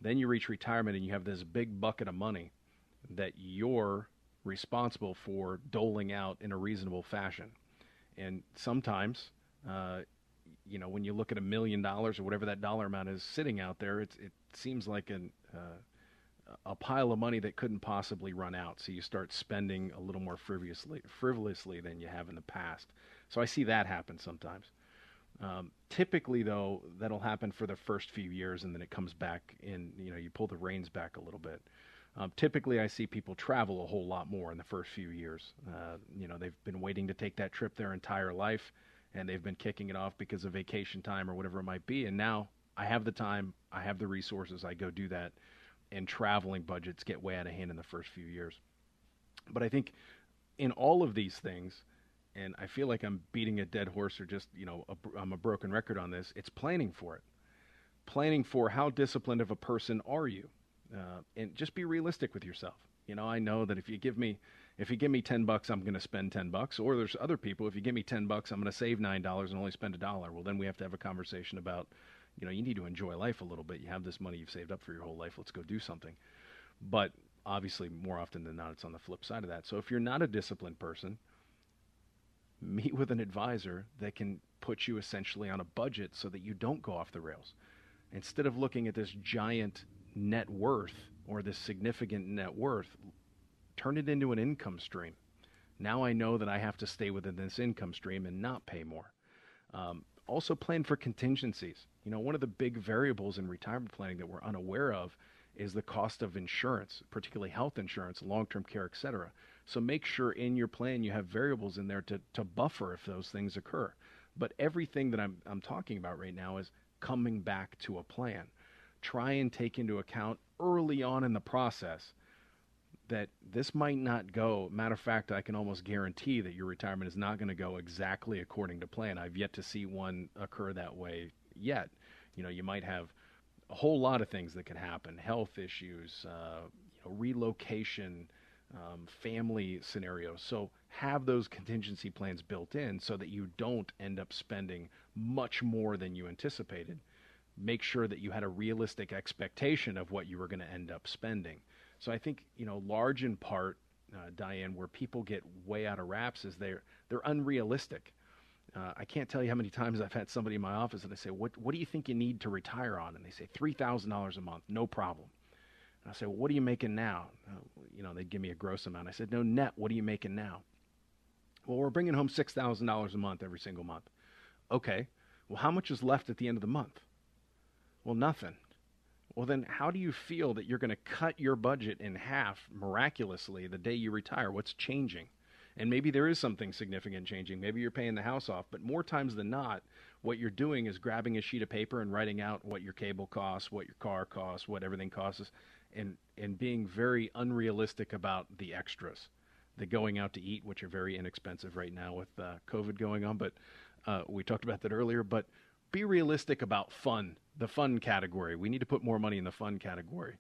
C: Then you reach retirement, and you have this big bucket of money that you're responsible for doling out in a reasonable fashion. And sometimes, uh, you know, when you look at a million dollars or whatever that dollar amount is sitting out there, it seems like an, uh, a pile of money that couldn't possibly run out. So you start spending a little more frivolously, frivolously than you have in the past. So I see that happen sometimes. Um, typically, though, that'll happen for the first few years, and then it comes back in. You know, you pull the reins back a little bit. Um, typically, I see people travel a whole lot more in the first few years. Uh, you know, they've been waiting to take that trip their entire life, and they've been kicking it off because of vacation time or whatever it might be. And now I have the time, I have the resources, I go do that, and traveling budgets get way out of hand in the first few years. But I think in all of these things, and I feel like I'm beating a dead horse or just, you know, I'm a broken record on this, it's planning for it. Planning for how disciplined of a person are you? Uh, and just be realistic with yourself. You know, I know that if you give me if you give me 10 bucks, I'm going to spend 10 bucks. Or there's other people, if you give me 10 bucks, I'm going to save $9 and only spend a dollar. Well, then we have to have a conversation about, you know, you need to enjoy life a little bit. You have this money you've saved up for your whole life. Let's go do something. But obviously, more often than not, it's on the flip side of that. So if you're not a disciplined person, meet with an advisor that can put you essentially on a budget so that you don't go off the rails. Instead of looking at this giant net worth or this significant net worth, turn it into an income stream. Now I know that I have to stay within this income stream and not pay more. Um, also, plan for contingencies. You know, one of the big variables in retirement planning that we're unaware of is the cost of insurance, particularly health insurance, long term care, etc. So make sure in your plan you have variables in there to, to buffer if those things occur. But everything that I'm, I'm talking about right now is coming back to a plan try and take into account early on in the process that this might not go. Matter of fact, I can almost guarantee that your retirement is not going to go exactly according to plan. I've yet to see one occur that way yet. You know, you might have a whole lot of things that could happen health issues, uh, you know, relocation, um, family scenarios. So have those contingency plans built in so that you don't end up spending much more than you anticipated make sure that you had a realistic expectation of what you were going to end up spending. So I think, you know, large in part, uh, Diane, where people get way out of wraps is they're they're unrealistic. Uh, I can't tell you how many times I've had somebody in my office and I say, "What what do you think you need to retire on?" And they say three thousand dollars a month, no problem. And I say, well, what are you making now? Uh, you know, they'd give me a gross amount. I said, no, net, what are you making now? Well, we're bringing home $6,000 a month every single month. Okay. Well, how much is left at the end of the month? Well, nothing. Well, then how do you feel that you're going to cut your budget in half miraculously the day you retire? What's changing? And maybe there is something significant changing. Maybe you're paying the house off, but more times than not, what you're doing is grabbing a sheet of paper and writing out what your cable costs, what your car costs, what everything costs, and and being very unrealistic about the extras, the going out to eat, which are very inexpensive right now with uh, COVID going on. But uh, we talked about that earlier. But be realistic about fun, the fun category. We need to put more money in the fun category.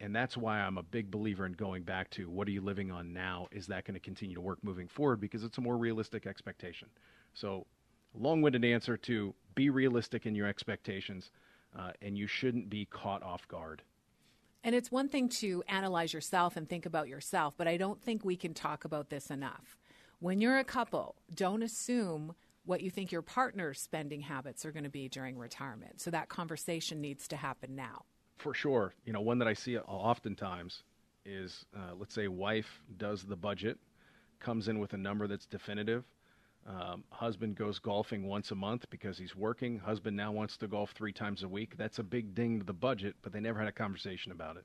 C: And that's why I'm a big believer in going back to what are you living on now? Is that going to continue to work moving forward? Because it's a more realistic expectation. So, long winded answer to be realistic in your expectations, uh, and you shouldn't be caught off guard.
B: And it's one thing to analyze yourself and think about yourself, but I don't think we can talk about this enough. When you're a couple, don't assume what you think your partner's spending habits are going to be during retirement. So that conversation needs to happen now.
C: For sure. You know, one that I see oftentimes is uh, let's say wife does the budget, comes in with a number that's definitive. Um, husband goes golfing once a month because he's working. Husband now wants to golf three times a week. That's a big ding to the budget, but they never had a conversation about it.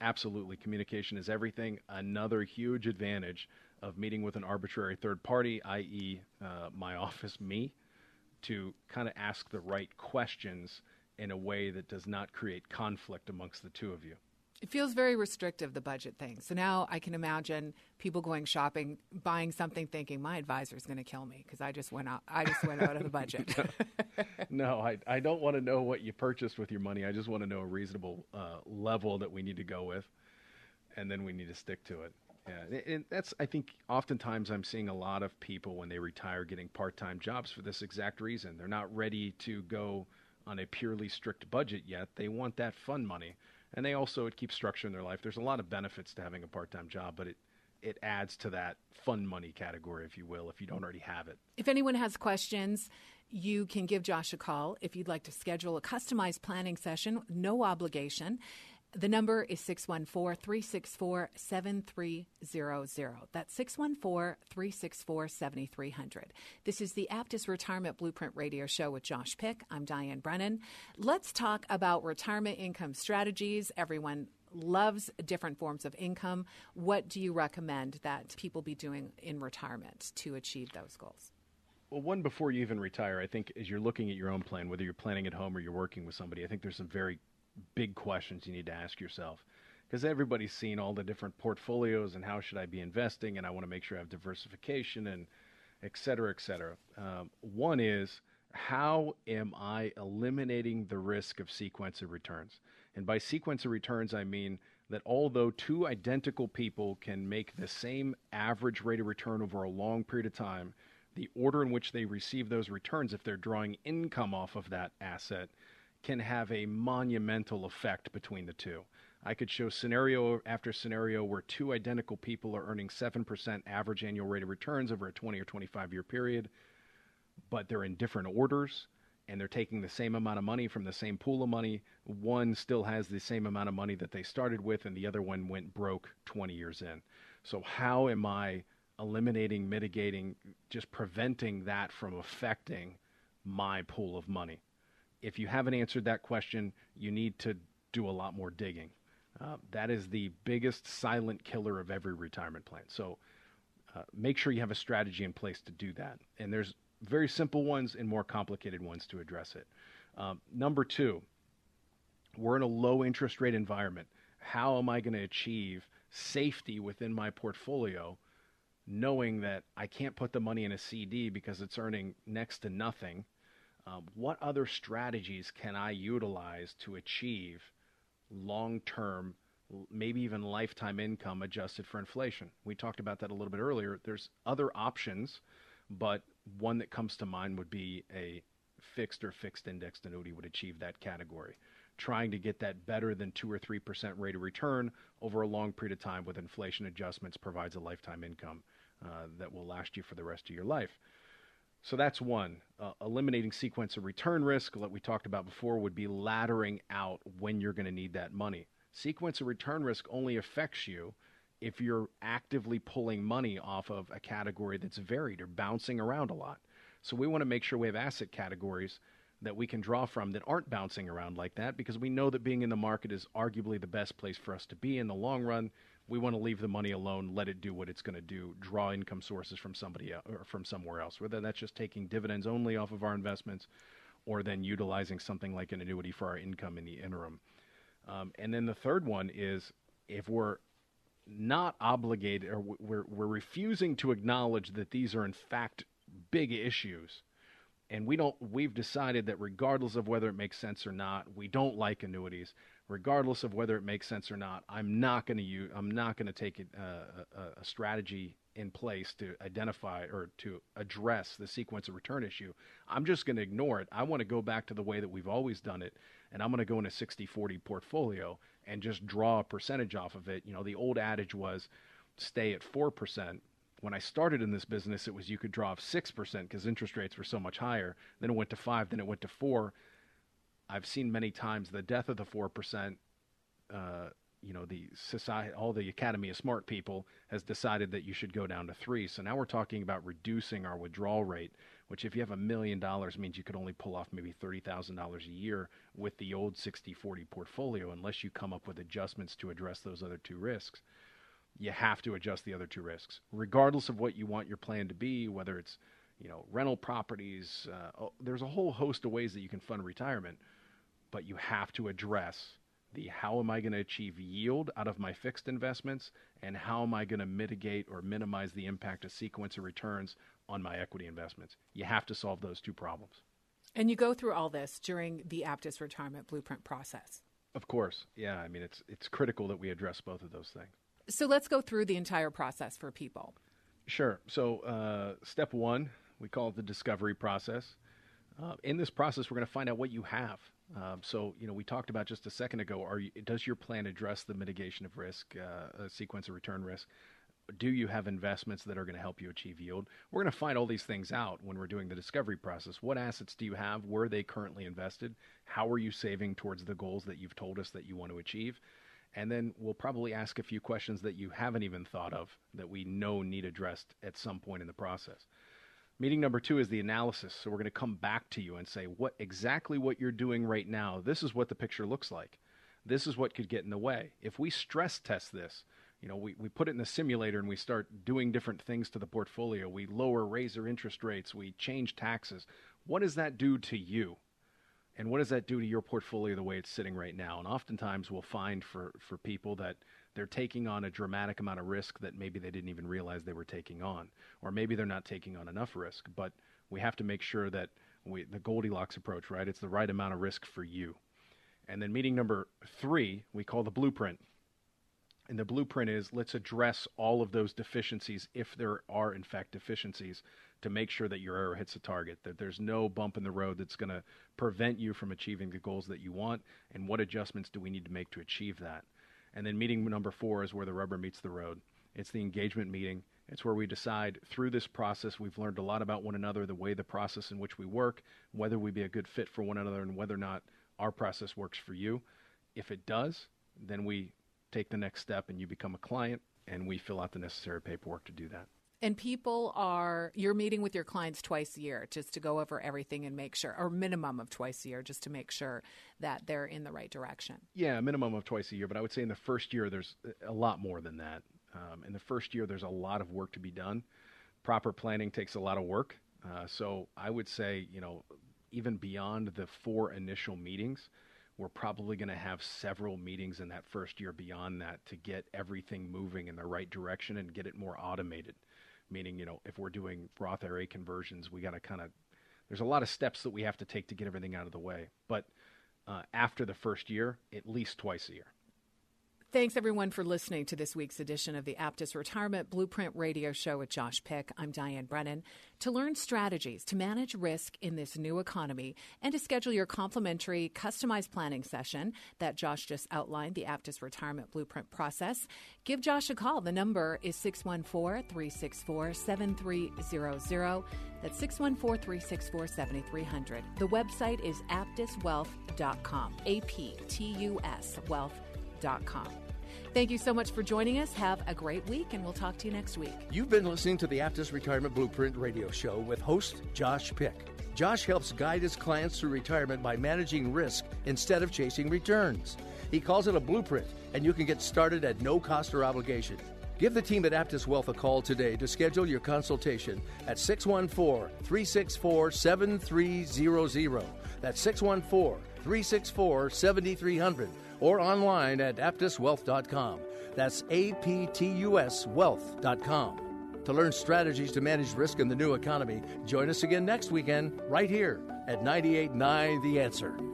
C: Absolutely. Communication is everything. Another huge advantage of meeting with an arbitrary third party, i.e., uh, my office, me, to kind of ask the right questions in a way that does not create conflict amongst the two of you.
B: It feels very restrictive, the budget thing. So now I can imagine people going shopping, buying something, thinking my advisor is going to kill me because I just went out. I just went out of the budget.
C: no, I, I don't want to know what you purchased with your money. I just want to know a reasonable uh, level that we need to go with, and then we need to stick to it. Yeah, and that's I think oftentimes I'm seeing a lot of people when they retire getting part-time jobs for this exact reason. They're not ready to go on a purely strict budget yet. They want that fun money, and they also it keeps structure in their life. There's a lot of benefits to having a part-time job, but it it adds to that fun money category, if you will, if you don't already have it.
B: If anyone has questions, you can give Josh a call if you'd like to schedule a customized planning session, no obligation. The number is 614 364 7300. That's 614 364 7300. This is the Aptus Retirement Blueprint Radio Show with Josh Pick. I'm Diane Brennan. Let's talk about retirement income strategies. Everyone loves different forms of income. What do you recommend that people be doing in retirement to achieve those goals?
C: Well, one before you even retire, I think as you're looking at your own plan, whether you're planning at home or you're working with somebody, I think there's some very big questions you need to ask yourself because everybody's seen all the different portfolios and how should I be investing, and I want to make sure I have diversification and et cetera, et cetera. Um, one is how am I eliminating the risk of sequence of returns? And by sequence of returns, I mean that although two identical people can make the same average rate of return over a long period of time, the order in which they receive those returns, if they're drawing income off of that asset, can have a monumental effect between the two. I could show scenario after scenario where two identical people are earning 7% average annual rate of returns over a 20 or 25 year period, but they're in different orders and they're taking the same amount of money from the same pool of money. One still has the same amount of money that they started with, and the other one went broke 20 years in. So, how am I eliminating, mitigating, just preventing that from affecting my pool of money? If you haven't answered that question, you need to do a lot more digging. Uh, that is the biggest silent killer of every retirement plan. So uh, make sure you have a strategy in place to do that. And there's very simple ones and more complicated ones to address it. Um, number two, we're in a low interest rate environment. How am I going to achieve safety within my portfolio, knowing that I can't put the money in a CD because it's earning next to nothing? Um, what other strategies can I utilize to achieve long term, maybe even lifetime income adjusted for inflation? We talked about that a little bit earlier. There's other options, but one that comes to mind would be a fixed or fixed indexed annuity would achieve that category. Trying to get that better than 2 or 3% rate of return over a long period of time with inflation adjustments provides a lifetime income uh, that will last you for the rest of your life. So that's one. Uh, eliminating sequence of return risk, like we talked about before, would be laddering out when you're going to need that money. Sequence of return risk only affects you if you're actively pulling money off of a category that's varied or bouncing around a lot. So we want to make sure we have asset categories that we can draw from that aren't bouncing around like that because we know that being in the market is arguably the best place for us to be in the long run. We want to leave the money alone, let it do what it's going to do, draw income sources from somebody else, or from somewhere else, whether that's just taking dividends only off of our investments or then utilizing something like an annuity for our income in the interim. Um, and then the third one is if we're not obligated or we're, we're refusing to acknowledge that these are in fact big issues and we don't we've decided that regardless of whether it makes sense or not we don't like annuities regardless of whether it makes sense or not i'm not going to use i'm not going to take uh, a, a, a strategy in place to identify or to address the sequence of return issue i'm just going to ignore it i want to go back to the way that we've always done it and i'm going to go in a 60-40 portfolio and just draw a percentage off of it. You know, the old adage was stay at 4%. When I started in this business, it was you could draw off 6% because interest rates were so much higher. Then it went to 5, then it went to 4. I've seen many times the death of the 4%. Uh, you know, the society, all the Academy of Smart People has decided that you should go down to three. So now we're talking about reducing our withdrawal rate which if you have a million dollars means you could only pull off maybe $30,000 a year with the old 60-40 portfolio unless you come up with adjustments to address those other two risks. You have to adjust the other two risks, regardless of what you want your plan to be, whether it's you know rental properties. Uh, oh, there's a whole host of ways that you can fund retirement, but you have to address the how am I going to achieve yield out of my fixed investments and how am I going to mitigate or minimize the impact of sequence of returns on my equity investments. You have to solve those two problems.
B: And you go through all this during the Aptus retirement blueprint process.
C: Of course. Yeah, I mean it's it's critical that we address both of those things.
B: So let's go through the entire process for people.
C: Sure. So uh, step one, we call it the discovery process. Uh, in this process, we're going to find out what you have. Um, so, you know, we talked about just a second ago. Are you, does your plan address the mitigation of risk, uh, a sequence of return risk? do you have investments that are going to help you achieve yield? We're going to find all these things out when we're doing the discovery process. What assets do you have? Where are they currently invested? How are you saving towards the goals that you've told us that you want to achieve? And then we'll probably ask a few questions that you haven't even thought of that we know need addressed at some point in the process. Meeting number two is the analysis. So we're going to come back to you and say what exactly what you're doing right now. This is what the picture looks like. This is what could get in the way. If we stress test this, you know, we, we put it in the simulator and we start doing different things to the portfolio. We lower, raise our interest rates, we change taxes. What does that do to you? And what does that do to your portfolio the way it's sitting right now? And oftentimes we'll find for, for people that they're taking on a dramatic amount of risk that maybe they didn't even realize they were taking on. Or maybe they're not taking on enough risk. But we have to make sure that we, the Goldilocks approach, right? It's the right amount of risk for you. And then meeting number three, we call the blueprint. And the blueprint is let's address all of those deficiencies if there are, in fact, deficiencies to make sure that your arrow hits a target, that there's no bump in the road that's going to prevent you from achieving the goals that you want, and what adjustments do we need to make to achieve that. And then meeting number four is where the rubber meets the road. It's the engagement meeting. It's where we decide through this process, we've learned a lot about one another, the way the process in which we work, whether we be a good fit for one another, and whether or not our process works for you. If it does, then we take the next step and you become a client, and we fill out the necessary paperwork to do that.
B: And people are, you're meeting with your clients twice a year just to go over everything and make sure, or minimum of twice a year, just to make sure that they're in the right direction.
C: Yeah, minimum of twice a year. But I would say in the first year, there's a lot more than that. Um, in the first year, there's a lot of work to be done. Proper planning takes a lot of work. Uh, so I would say, you know, even beyond the four initial meetings, we're probably going to have several meetings in that first year beyond that to get everything moving in the right direction and get it more automated. Meaning, you know, if we're doing Roth IRA conversions, we got to kind of, there's a lot of steps that we have to take to get everything out of the way. But uh, after the first year, at least twice a year.
B: Thanks, everyone, for listening to this week's edition of the Aptus Retirement Blueprint Radio Show with Josh Pick. I'm Diane Brennan. To learn strategies to manage risk in this new economy and to schedule your complimentary customized planning session that Josh just outlined, the Aptus Retirement Blueprint process, give Josh a call. The number is 614 364 7300. That's 614 364 7300. The website is aptuswealth.com. A P T U S wealth.com Thank you so much for joining us. Have a great week, and we'll talk to you next week.
A: You've been listening to the Aptus Retirement Blueprint radio show with host Josh Pick. Josh helps guide his clients through retirement by managing risk instead of chasing returns. He calls it a blueprint, and you can get started at no cost or obligation. Give the team at Aptus Wealth a call today to schedule your consultation at 614 364 7300. That's 614 364 7300 or online at aptuswealth.com. That's A P T U S wealth.com. To learn strategies to manage risk in the new economy, join us again next weekend, right here at 98.9 The Answer.